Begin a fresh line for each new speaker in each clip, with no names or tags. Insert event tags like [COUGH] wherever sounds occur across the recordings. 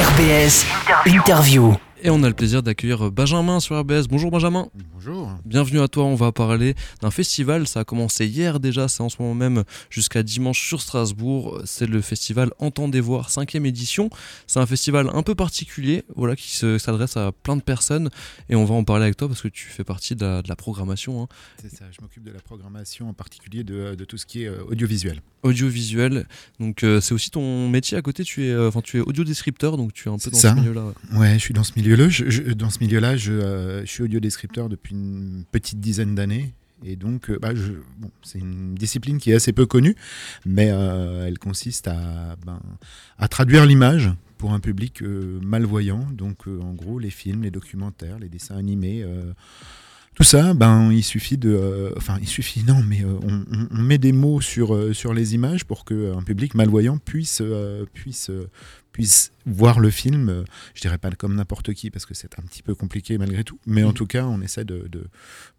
RBS Interview.
Et on a le plaisir d'accueillir Benjamin sur RBS. Bonjour Benjamin.
Bonjour.
Bienvenue à toi. On va parler d'un festival. Ça a commencé hier déjà. C'est en ce moment même jusqu'à dimanche sur Strasbourg. C'est le festival Entendez voir, cinquième édition. C'est un festival un peu particulier, voilà, qui s'adresse à plein de personnes. Et on va en parler avec toi parce que tu fais partie de la, programmation. Hein.
C'est ça. Je m'occupe de la programmation en particulier de, tout ce qui est euh, audiovisuel.
Audiovisuel. Donc euh, c'est aussi ton métier à côté. Tu es, euh, enfin, tu es audio-descripteur, donc tu es un peu dans ce milieu-là.
Ouais, je suis dans ce milieu dans ce milieu-là, je, euh, je, suis audio-descripteur depuis une petite dizaine d'années. Et donc, euh, bah, c'est une discipline qui est assez peu connue, mais euh, elle consiste ben, à traduire l'image pour un public malvoyant. Donc, en gros, les films, les documentaires, les dessins animés. Tout ça, ben, il suffit de. enfin, il suffit, non, mais on, on, met des mots sur, sur les images pour qu'un public malvoyant puisse, puisse, puisse voir le film, euh, je dirais pas comme n'importe qui parce que c'est un petit peu compliqué malgré tout, mais en mm. tout cas on essaie de, de,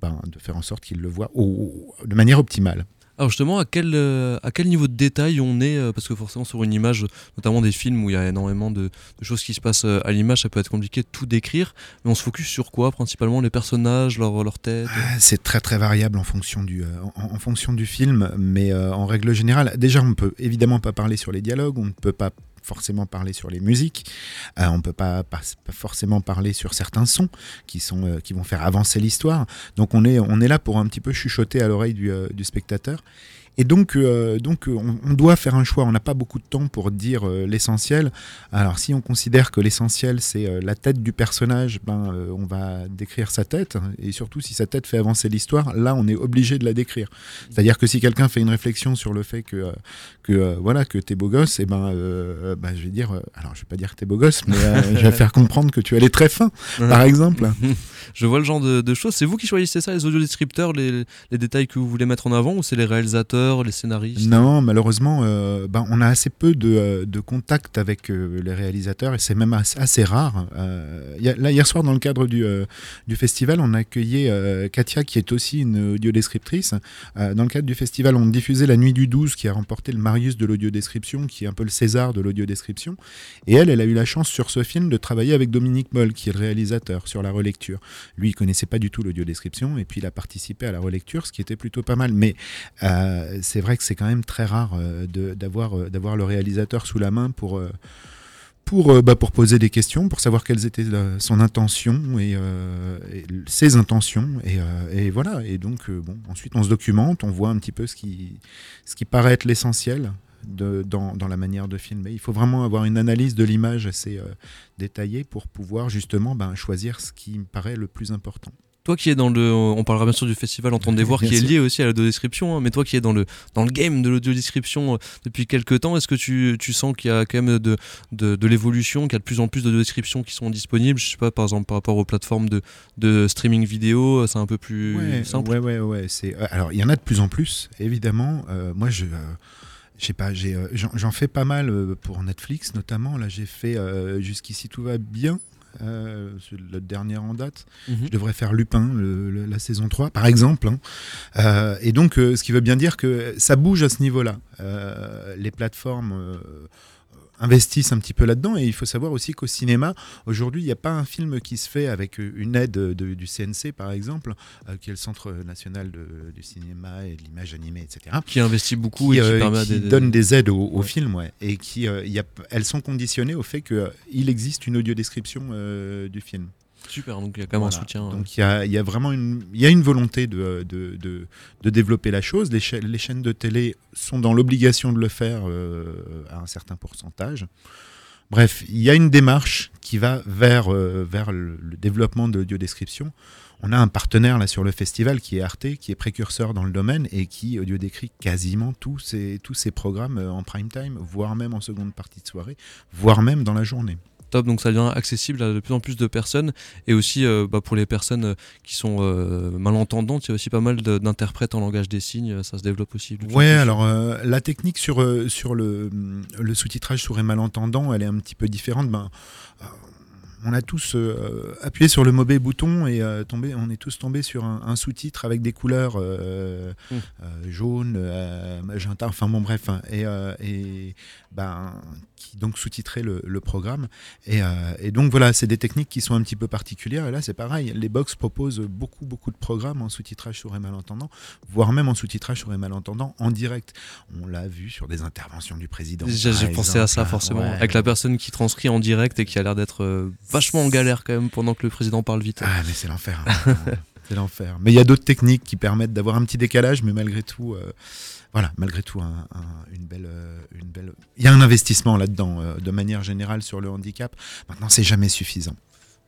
ben, de faire en sorte qu'il le voit de manière optimale.
Alors justement, à quel, euh, à quel niveau de détail on est euh, Parce que forcément sur une image, notamment des films où il y a énormément de, choses qui se passent à l'image, ça peut être compliqué de tout décrire. Mais on se focus sur quoi Principalement les personnages, leur, leur tête?
Ah, C'est très très variable en fonction du, en, fonction du film, mais en règle générale, déjà on ne peut évidemment pas parler sur les dialogues, on ne peut pas forcément parler sur les musiques, euh, on ne peut pas, forcément parler sur certains sons qui, sont, euh, qui vont faire avancer l'histoire. Donc on est, on est là pour un petit peu chuchoter à l'oreille du, euh, du spectateur. Et donc, euh, donc euh, on, doit faire un choix. On n'a pas beaucoup de temps pour dire euh, l'essentiel. Alors, si on considère que l'essentiel c'est la tête du personnage, ben, on va décrire sa tête. Et surtout, si sa tête fait avancer l'histoire, là, on est obligé de la décrire. C'est-à-dire que si quelqu'un fait une réflexion sur le fait que, que voilà, que t'es beau gosse, et eh ben, ben, je vais dire, alors je vais pas dire que t'es beau gosse, mais je vais faire comprendre que tu as les très fins, par exemple. [LAUGHS]
je vois le genre de, choses. C'est vous qui choisissez ça, les audiodescripteurs, les, les détails que vous voulez mettre en avant, ou c'est les réalisateurs? Les scénaristes?
Non, malheureusement, euh, ben, on a assez peu de, euh, de contact avec euh, les réalisateurs et c'est même assez, rare. là, hier soir, dans le cadre du, du festival, on a accueilli Katia, qui est aussi une audiodescriptrice. dans le cadre du festival, on diffusait La Nuit du 12, qui a remporté le Marius de l'audiodescription, qui est un peu le César de l'audiodescription. Et elle, elle a eu la chance sur ce film de travailler avec Dominique Moll, qui est le réalisateur, sur la relecture. Lui, il connaissait pas du tout l'audiodescription, et puis il a participé à la relecture, ce qui était plutôt pas mal. Mais c'est vrai que c'est quand même très rare euh, d'avoir euh, d'avoir le réalisateur sous la main pour euh, bah, pour poser des questions, pour savoir quelles étaient son intention et, ses intentions. Et, voilà. Et donc, ensuite, on se documente, on voit un petit peu ce qui, paraît être l'essentiel dans, dans, la manière de filmer. Il faut vraiment avoir une analyse de l'image assez détaillée pour pouvoir justement ben, choisir ce qui me paraît le plus important.
Toi qui es dans le, on parlera bien sûr du festival Entendez voir qui est lié aussi à l'audiodescription, hein, mais toi qui es dans le, dans le game de l'audiodescription euh, depuis quelques temps, est-ce que tu, tu sens qu'il y a quand même de, de, de l'évolution, qu'il y a de plus en plus d'audiodescriptions qui sont disponibles? Je sais pas, par exemple par rapport aux plateformes de, de streaming vidéo, c'est un peu plus simple
Ouais, ouais, ouais. C'est, euh, alors il y en a de plus en plus, évidemment. Euh, moi je. je sais pas, j'en fais pas mal pour Netflix notamment. Là, j'ai fait jusqu'ici tout va bien. Euh, le dernier en date. Mhm. Je devrais faire Lupin, la saison 3, par exemple. Hein. Euh, et donc, euh, ce qui veut bien dire que ça bouge à ce niveau-là. les plateformes investissent un petit peu là-dedans. Et il faut savoir aussi qu'au cinéma, aujourd'hui, il n'y a pas un film qui se fait avec une aide du CNC, par exemple, euh, qui est le Centre national du cinéma et de l'image animée, etc.
Qui investit beaucoup et qui,
euh, donne des aides aux, films, ouais, et qui, euh, y a, elles sont conditionnées au fait qu'il existe une audiodescription du film.
Super, donc il y a quand même un soutien.
Donc il y a, y a, vraiment une, y a une volonté de, de, de, de développer la chose. Les, les, chaînes de télé sont dans l'obligation de le faire euh, à un certain pourcentage. Bref, il y a une démarche qui va vers, euh, vers le, développement de l'audiodescription. On a un partenaire là sur le festival qui est Arte, qui est précurseur dans le domaine et qui audio-décrit quasiment tous ces, tous ces programmes euh, en prime time, voire même en seconde partie de soirée, voire même dans la journée
top, donc ça devient accessible à de plus en plus de personnes et aussi euh, bah, pour les personnes euh, qui sont euh, malentendantes, il y a aussi pas mal d'interprètes en langage des signes, ça se développe aussi.
Ouais, alors la technique sur, sur le, le sous-titrage sur les malentendants, elle est un petit peu différente. Ben, on a tous euh, appuyé sur le mauvais bouton et euh, tombé, on est tous tombés sur un, sous-titre avec des couleurs euh, mmh. jaune, magenta, enfin bon bref. Hein. et, et ben, qui donc sous-titrait le, programme. Et, et, donc voilà, c'est des techniques qui sont un petit peu particulières. Et là, c'est pareil. Les box proposent beaucoup, beaucoup de programmes en sous-titrage sur les malentendants, voire même en sous-titrage sur les malentendants en direct. On l'a vu sur des interventions du président.
J'ai pensé à ça forcément, avec la personne qui transcrit en direct et qui a l'air d'être vachement en galère quand même pendant que le président parle vite.
Ah, mais c'est l'enfer. Hein. [LAUGHS] c'est l'enfer. Mais il y a d'autres techniques qui permettent d'avoir un petit décalage, mais malgré tout, euh, voilà, malgré tout, une belle, euh, une belle. Il y a un investissement là-dedans, euh, de manière générale sur le handicap. Maintenant, c'est jamais suffisant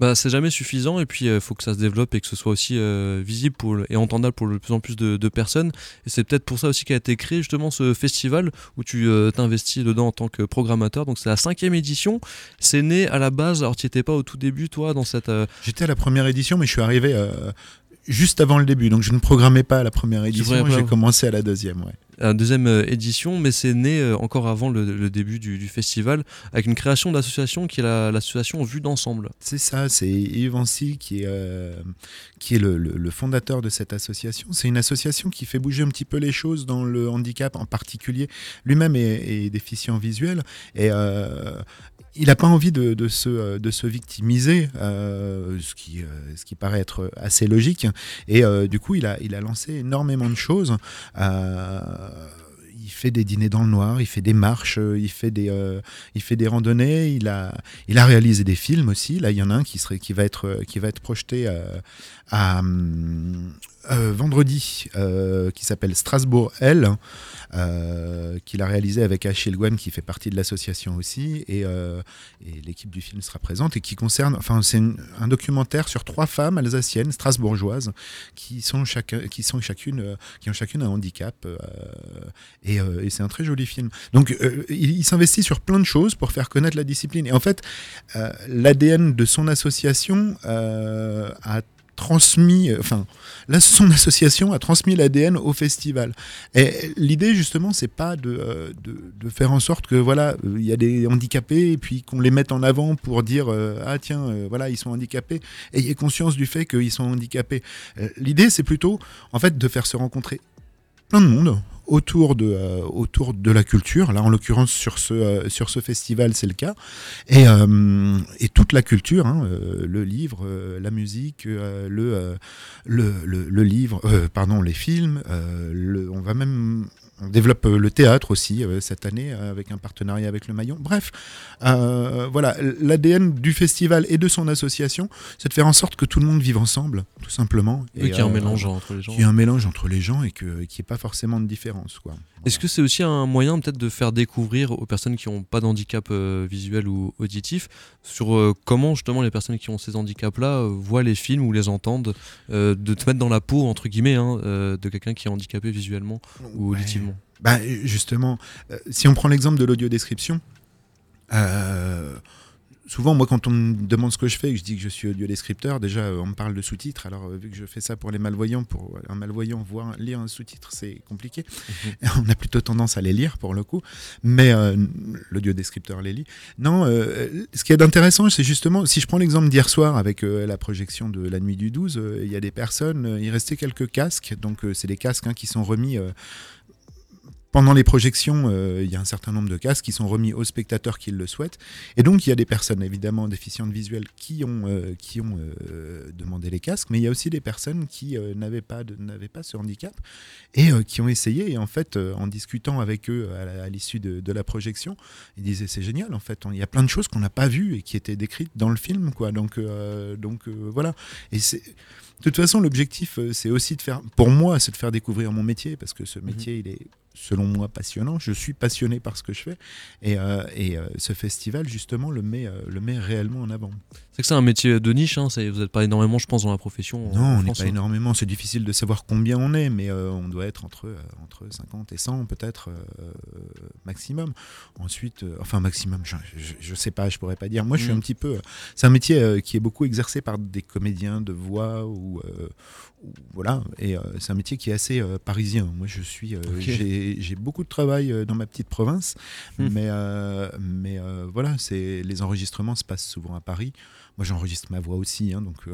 bah, c'est jamais suffisant et puis il euh, faut que ça se développe et que ce soit aussi euh, visible pour et entendable pour de plus en plus de, personnes. Et c'est peut-être pour ça aussi qu'a été créé justement ce festival où tu euh, t'investis dedans en tant que programmateur. Donc c'est la cinquième édition. C'est né à la base. Alors tu étais pas au tout début toi dans cette.
J'étais à la première édition, mais je suis arrivé juste avant le début. Donc je ne programmais pas la première édition. J'ai commencé à la deuxième. Ouais
la deuxième euh, édition, mais c'est né euh, encore avant le, début du, festival, avec une création d'association qui est l'association Vue d'ensemble.
C'est ça, c'est Yves Ancy euh, qui est le, fondateur de cette association. C'est une association qui fait bouger un petit peu les choses dans le handicap en particulier. Lui-même est, déficient visuel et il n'a pas envie de, se, de se victimiser, ce, qui, ce qui paraît être assez logique. Et du coup, il a, il a lancé énormément de choses. Euh, il fait des dîners dans le noir, il fait des marches, euh, il fait des, euh, il fait des randonnées, il a, il a réalisé des films aussi. Là, il y en a un qui, serait, qui, va, être, qui va être projeté à, vendredi, qui s'appelle Strasbourg L, qu'il a réalisé avec Achille Gwen, qui fait partie de l'association aussi, et, et l'équipe du film sera présente, et qui concerne, enfin, c'est un documentaire sur trois femmes alsaciennes, strasbourgeoises, qui sont, qui chacune, qui ont chacune un handicap, et euh, c'est un très joli film. Donc euh, il, s'investit sur plein de choses pour faire connaître la discipline. Et en fait, euh, l'ADN de son association a transmis, enfin, son [LAUGHS] association a transmis l'ADN au festival. Et l'idée, justement, c'est pas de, de, faire en sorte que, voilà, il y a des handicapés et puis qu'on les mette en avant pour dire, ah tiens, voilà, ils sont handicapés, ayez conscience du fait qu'ils sont handicapés. L'idée, c'est plutôt, en fait, de faire se rencontrer plein de monde autour de, euh, autour de la culture. Là, en l'occurrence, sur ce, euh, sur ce festival, c'est le cas. Et, euh, et toute la culture, hein, le livre, la musique, le, le, le, livre, pardon, les films. On va même on développe euh, le théâtre aussi euh, cette année euh, avec un partenariat avec le Maillon. Bref, voilà, l'ADN du festival et de son association, c'est de faire en sorte que tout le monde vive ensemble, tout simplement.
Et qu'il y ait un mélange entre les gens.
Qu'il y ait un mélange entre les gens et qu'il n'y ait pas forcément de différence. Quoi.
Est-ce que c'est aussi un moyen peut-être de faire découvrir aux personnes qui n'ont pas d'handicap visuel ou auditif sur comment justement les personnes qui ont ces handicaps-là voient les films ou les entendent, de te mettre dans la peau, entre guillemets, hein, de quelqu'un qui est handicapé visuellement ou auditivement?
Bah, Justement, euh, si on prend l'exemple de l'audio-description, euh, souvent, moi, quand on me demande ce que je fais et que je dis que je suis audio-descripteur, déjà, euh, on me parle de sous-titres. Alors, vu que je fais ça pour les malvoyants, pour un malvoyant voir lire un sous-titre, c'est compliqué. Mhm. [LAUGHS] On a plutôt tendance à les lire, pour le coup. Mais l'audio-descripteur les lit. Non, ce qui est intéressant, c'est justement, si je prends l'exemple d'hier soir avec la projection de La Nuit du 12, il y a des personnes, il restait quelques casques. Donc, c'est des casques hein, qui sont remis pendant les projections, euh, il y a un certain nombre de casques qui sont remis aux spectateurs qui le souhaitent. Et donc, il y a des personnes évidemment déficientes visuelles qui ont, euh, qui ont euh, demandé les casques, mais il y a aussi des personnes qui n'avaient pas, pas ce handicap et qui ont essayé. Et en fait, en discutant avec eux à l'issue de, de, la projection, ils disaient c'est génial. En fait, il y a plein de choses qu'on n'a pas vues et qui étaient décrites dans le film. Quoi. Donc, donc voilà. Et c'est. De toute façon, l'objectif, c'est aussi de faire, pour moi, c'est de faire découvrir mon métier, parce que ce mmh métier, il est selon moi passionnant. Je suis passionné par ce que je fais et, euh, et euh, ce festival justement le met, euh, le met réellement en avant.
C'est que c'est un métier de niche, hein, vous n'êtes pas énormément je pense dans la profession.
Non, on n'est pas hein. énormément, c'est difficile de savoir combien on est, mais on doit être entre, entre 50 et 100 peut-être maximum. Ensuite, enfin maximum, je ne sais pas, je pourrais pas dire. Moi je suis mm. un petit peu... C'est un métier qui est beaucoup exercé par des comédiens de voix ou, voilà, et c'est un métier qui est assez parisien. Moi je suis... j'ai beaucoup de travail euh, dans ma petite province, hmm. mais, euh, mais euh, voilà, les enregistrements se passent souvent à Paris. moi j'enregistre ma voix aussi, hein, donc, mm.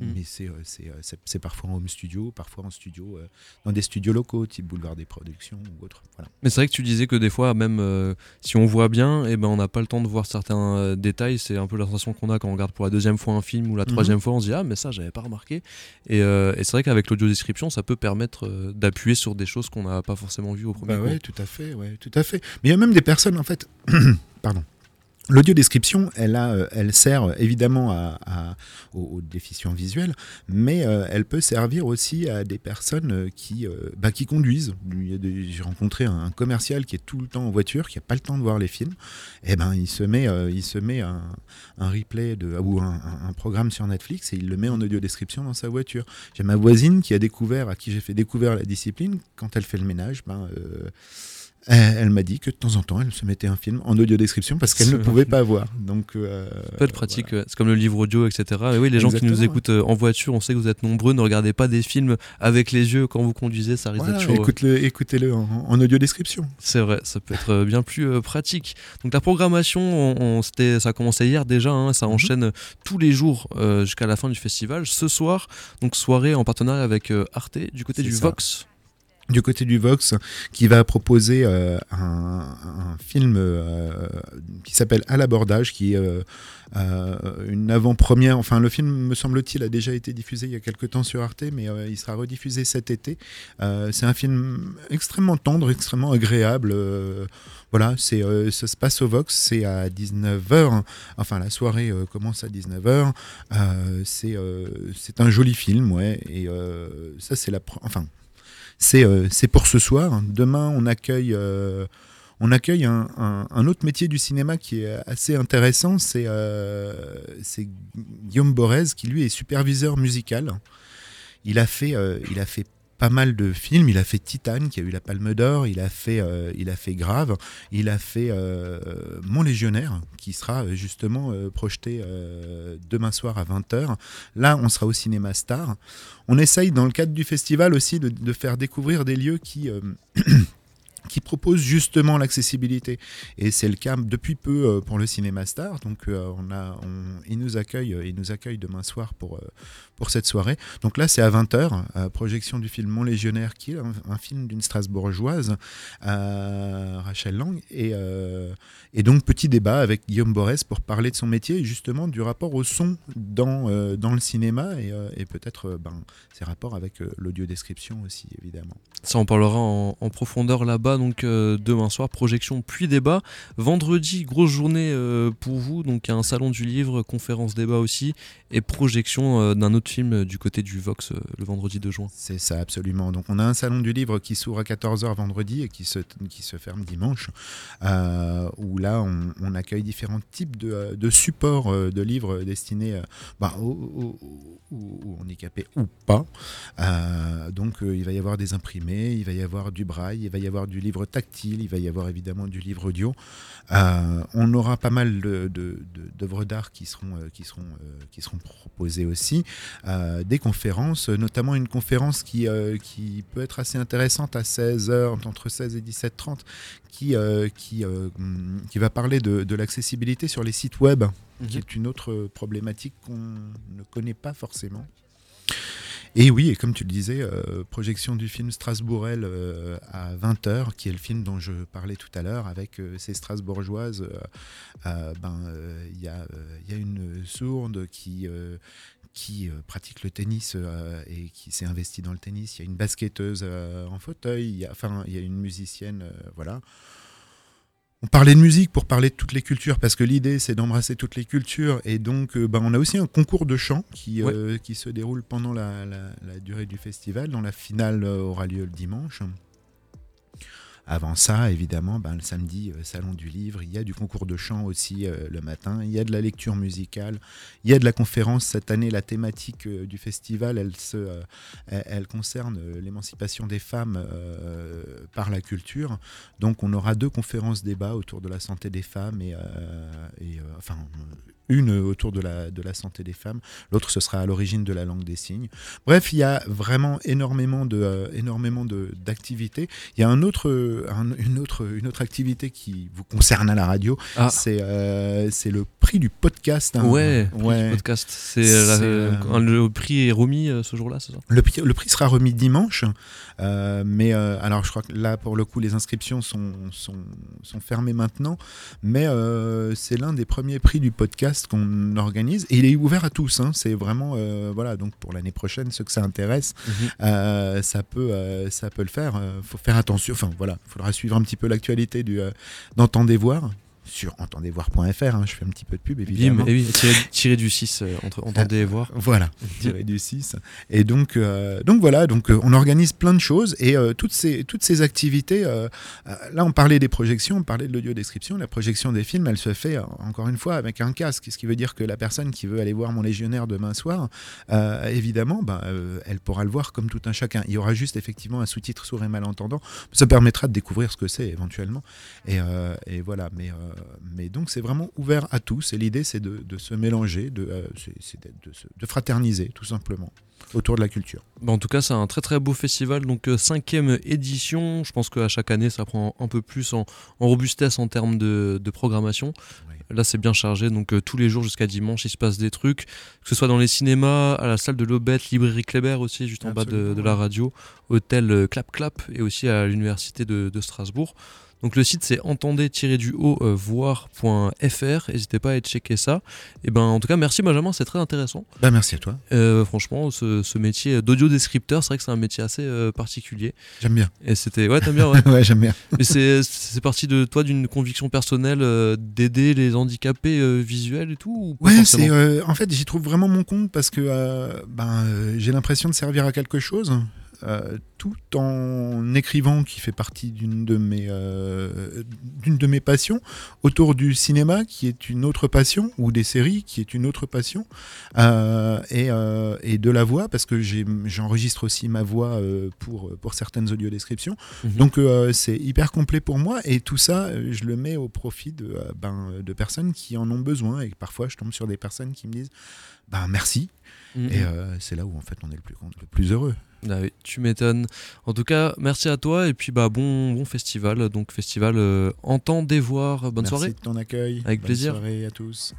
mais c'est parfois en home studio, parfois en studio, dans des studios locaux, type Boulevard des Productions ou autre. Voilà.
Mais c'est vrai que tu disais que des fois, même si on voit bien, et eh ben, on n'a pas le temps de voir certains détails. C'est un peu la sensation qu'on a quand on regarde pour la deuxième fois un film ou la mhm. troisième fois, on se dit Ah, mais ça, j'avais pas remarqué. Et, et c'est vrai qu'avec l'audio description, ça peut permettre d'appuyer sur des choses qu'on n'a pas forcément vues au premier
bah tout à fait, ouais, tout à fait. Mais il y a même des personnes, en fait, [CLEARS THROAT] pardon. L'audio description, elle, euh, elle sert évidemment à, aux, déficients visuels, mais euh, elle peut servir aussi à des personnes euh, qui, bah, qui conduisent. J'ai rencontré un, commercial qui est tout le temps en voiture, qui n'a pas le temps de voir les films. Et eh ben, il se met, il se met un, replay de, ou un, programme sur Netflix et il le met en audio description dans sa voiture. J'ai ma voisine qui a découvert, à qui j'ai fait découvrir la discipline, quand elle fait le ménage, ben, elle m'a dit que de temps en temps, elle se mettait un film en audio description parce qu'elle ne pouvait pas voir. Donc,
euh, pas de pratique, c'est comme le livre audio, etc. Et oui, les gens qui nous écoutent euh, en voiture, on sait que vous êtes nombreux. Ne regardez pas des films avec les yeux quand vous conduisez, ça risque d'être chaud.
Écoute-le, écoutez-le en, audio description.
C'est vrai, ça peut être bien plus euh, pratique. Donc la programmation, on, ça a commencé hier déjà, hein, ça mhm. enchaîne tous les jours jusqu'à la fin du festival. Ce soir, donc soirée en partenariat avec Arte du côté du Vox
du côté du Vox, qui va proposer euh, un, film euh, qui s'appelle À l'abordage, qui est euh, une avant-première. Enfin, le film, me semble-t-il, a déjà été diffusé il y a quelques temps sur Arte, mais il sera rediffusé cet été. c'est un film extrêmement tendre, extrêmement agréable. voilà, c'est, ça se passe au Vox, c'est à 19h. Enfin, la soirée commence à 19h. c'est, c'est un joli film, ouais. Et ça, c'est la. Enfin euh, c'est pour ce soir. Demain, on accueille, euh, on accueille un, autre métier du cinéma qui est assez intéressant. C'est euh, Guillaume Borez, qui lui est superviseur musical. Il a fait, il a fait pas mal de films. Il a fait Titane, qui a eu la Palme d'Or. Il a fait, euh, il a fait Grave. Il a fait euh, Mon Légionnaire, qui sera euh, justement projeté demain soir à 20h. Là, on sera au cinéma Star. On essaye, dans le cadre du festival aussi, de, faire découvrir des lieux qui [COUGHS] qui justement l'accessibilité. Et c'est le cas depuis peu pour le Cinéma Star. Donc, on a, il, nous accueille, il nous accueille demain soir pour, pour cette soirée. Donc là, c'est à 20h, projection du film Mon Légionnaire, qui est un, film d'une Strasbourgeoise, Rachel Lang. Et, et donc, petit débat avec Guillaume Borès pour parler de son métier et justement du rapport au son dans, dans le cinéma et, peut-être ben, ses rapports avec l'audio-description aussi, évidemment.
Ça, on parlera en, profondeur là-bas donc euh, demain soir, projection puis débat. Vendredi, grosse journée euh, pour vous, donc un salon du livre, conférence débat aussi, et projection euh, d'un autre film du côté du Vox le vendredi 2 juin.
C'est ça, absolument. Donc on a un salon du livre qui s'ouvre à 14h vendredi et qui se, qui se ferme dimanche, où là on, accueille différents types de, supports de livres destinés bah, aux, handicapés ou pas. donc il va y avoir des imprimés, il va y avoir du braille, il va y avoir du livre tactile, il va y avoir évidemment du livre audio. Euh, on aura pas mal d'œuvres d'art qui seront, euh, qui, seront, euh, qui seront proposées aussi. Des conférences, notamment une conférence qui, qui peut être assez intéressante à 16h, entre 16 et 17h30, qui, qui, qui va parler de, l'accessibilité sur les sites web, qui mhm. est une autre problématique qu'on ne connaît pas forcément. Et oui, et comme tu le disais, euh, projection du film Strasbourgel euh, à 20h, qui est le film dont je parlais tout à l'heure, avec euh, ces Strasbourgeoises. ben, il y, a, y, a, une sourde qui, qui pratique le tennis et qui s'est investie dans le tennis. Il y a une basketteuse en fauteuil, il y a, enfin, il y a une musicienne, voilà on parlait de musique pour parler de toutes les cultures, parce que l'idée c'est d'embrasser toutes les cultures. Et donc, euh, ben, on a aussi un concours de chant qui, euh, qui se déroule pendant la, durée du festival, dont la finale euh, aura lieu le dimanche. Avant ça, évidemment, ben, le samedi, euh, Salon du Livre, il y a du concours de chant aussi euh, le matin, il y a de la lecture musicale, il y a de la conférence. Cette année, la thématique euh, du festival, elle, se, elle, concerne l'émancipation des femmes par la culture. Donc on aura deux conférences débats autour de la santé des femmes et, et enfin une autour de la, de la santé des femmes, l'autre ce sera à l'origine de la langue des signes. Bref, il y a vraiment énormément de euh, énormément d'activités. Il y a un autre, un- une autre une autre activité qui vous concerne à la radio,
Ah.
c'est euh, c'est le prix du podcast. hein.
Ouais, prix du
ouais.
podcast. C'est euh,
euh,
le prix est remis ce jour-là, c'est ça?
Le prix, le prix sera remis dimanche, mais alors je crois que là pour le coup les inscriptions sont, sont, sont fermées maintenant, mais c'est l'un des premiers prix du podcast qu'on organise et il est ouvert à tous. hein. c'est vraiment euh, voilà donc pour l'année prochaine ceux que ça intéresse,
Mhm.
euh, ça peut euh, ça peut le faire. Euh, faut faire attention. Enfin voilà, il faudra suivre un petit peu l'actualité du euh, d'entendez voir sur entendezvoir.fr. hein, je fais un petit peu de pub
Bim,
évidemment.
et oui, tiré, tiré du 6, euh, entre, entendez et voir.
Voilà, tiré du 6. Et donc, euh, donc voilà, donc euh, on organise plein de choses et toutes ces toutes ces activités. là, on parlait des projections, on parlait de l'audio description. La projection des films, elle se fait encore une fois avec un casque, ce qui veut dire que la personne qui veut aller voir mon légionnaire demain soir, évidemment, bah, elle pourra le voir comme tout un chacun. Il y aura juste effectivement un sous-titre sourd et malentendant. Ça permettra de découvrir ce que c'est éventuellement. Et, et voilà, mais mais donc c'est vraiment ouvert à tous. Et l'idée, c'est de, de se mélanger, de euh, de, se- de fraterniser tout simplement autour de la culture.
Bah, en tout cas, c'est un très très beau festival, donc euh, cinquième édition. Je pense qu'à chaque année, ça prend un peu plus en, en robustesse en termes de, programmation.
Oui.
Là, c'est bien chargé, donc euh, tous les jours jusqu'à dimanche, il se passe des trucs, que ce soit dans les cinémas, à la salle de l'Aubette, librairie Kléber aussi, juste en bas de, la radio, hôtel euh, Clap Clap, et aussi à l'université de Strasbourg. Donc le site c'est entendez-du-haut euh, voir.fr, n'hésitez pas à aller checker ça. Et ben en tout cas merci Benjamin, c'est très intéressant.
Bah, merci à toi.
Euh, franchement, ce, ce métier d'audio descripteur, c'est vrai que c'est un métier assez euh, particulier.
J'aime bien.
Et c'était ouais, t'aimes bien, [LAUGHS] ouais.
ouais, j'aime bien.
Mais c'est c'est parti de toi d'une conviction personnelle euh, d'aider les handicapés visuels et tout. ou
Ouais, c'est en fait j'y trouve vraiment mon compte parce que ben j'ai l'impression de servir à quelque chose. Euh, tout en écrivant qui fait partie d'une de mes euh, d'une de mes passions autour du cinéma qui est une autre passion ou des séries qui est une autre passion euh, et, euh, et de la voix parce que j'enregistre aussi ma voix pour pour certaines audiodescriptions
Mhm.
donc c'est hyper complet pour moi et tout ça je le mets au profit de ben de personnes qui en ont besoin et parfois je tombe sur des personnes qui me disent ben merci
Mhm.
et euh, c'est là où en fait on est le plus le plus heureux
Ah oui, tu m'étonnes. En tout cas, merci à toi et puis bah bon bon festival. Donc festival euh, entendez voir. Bonne
merci
soirée.
de ton accueil
Avec
Bonne
plaisir.
soirée à tous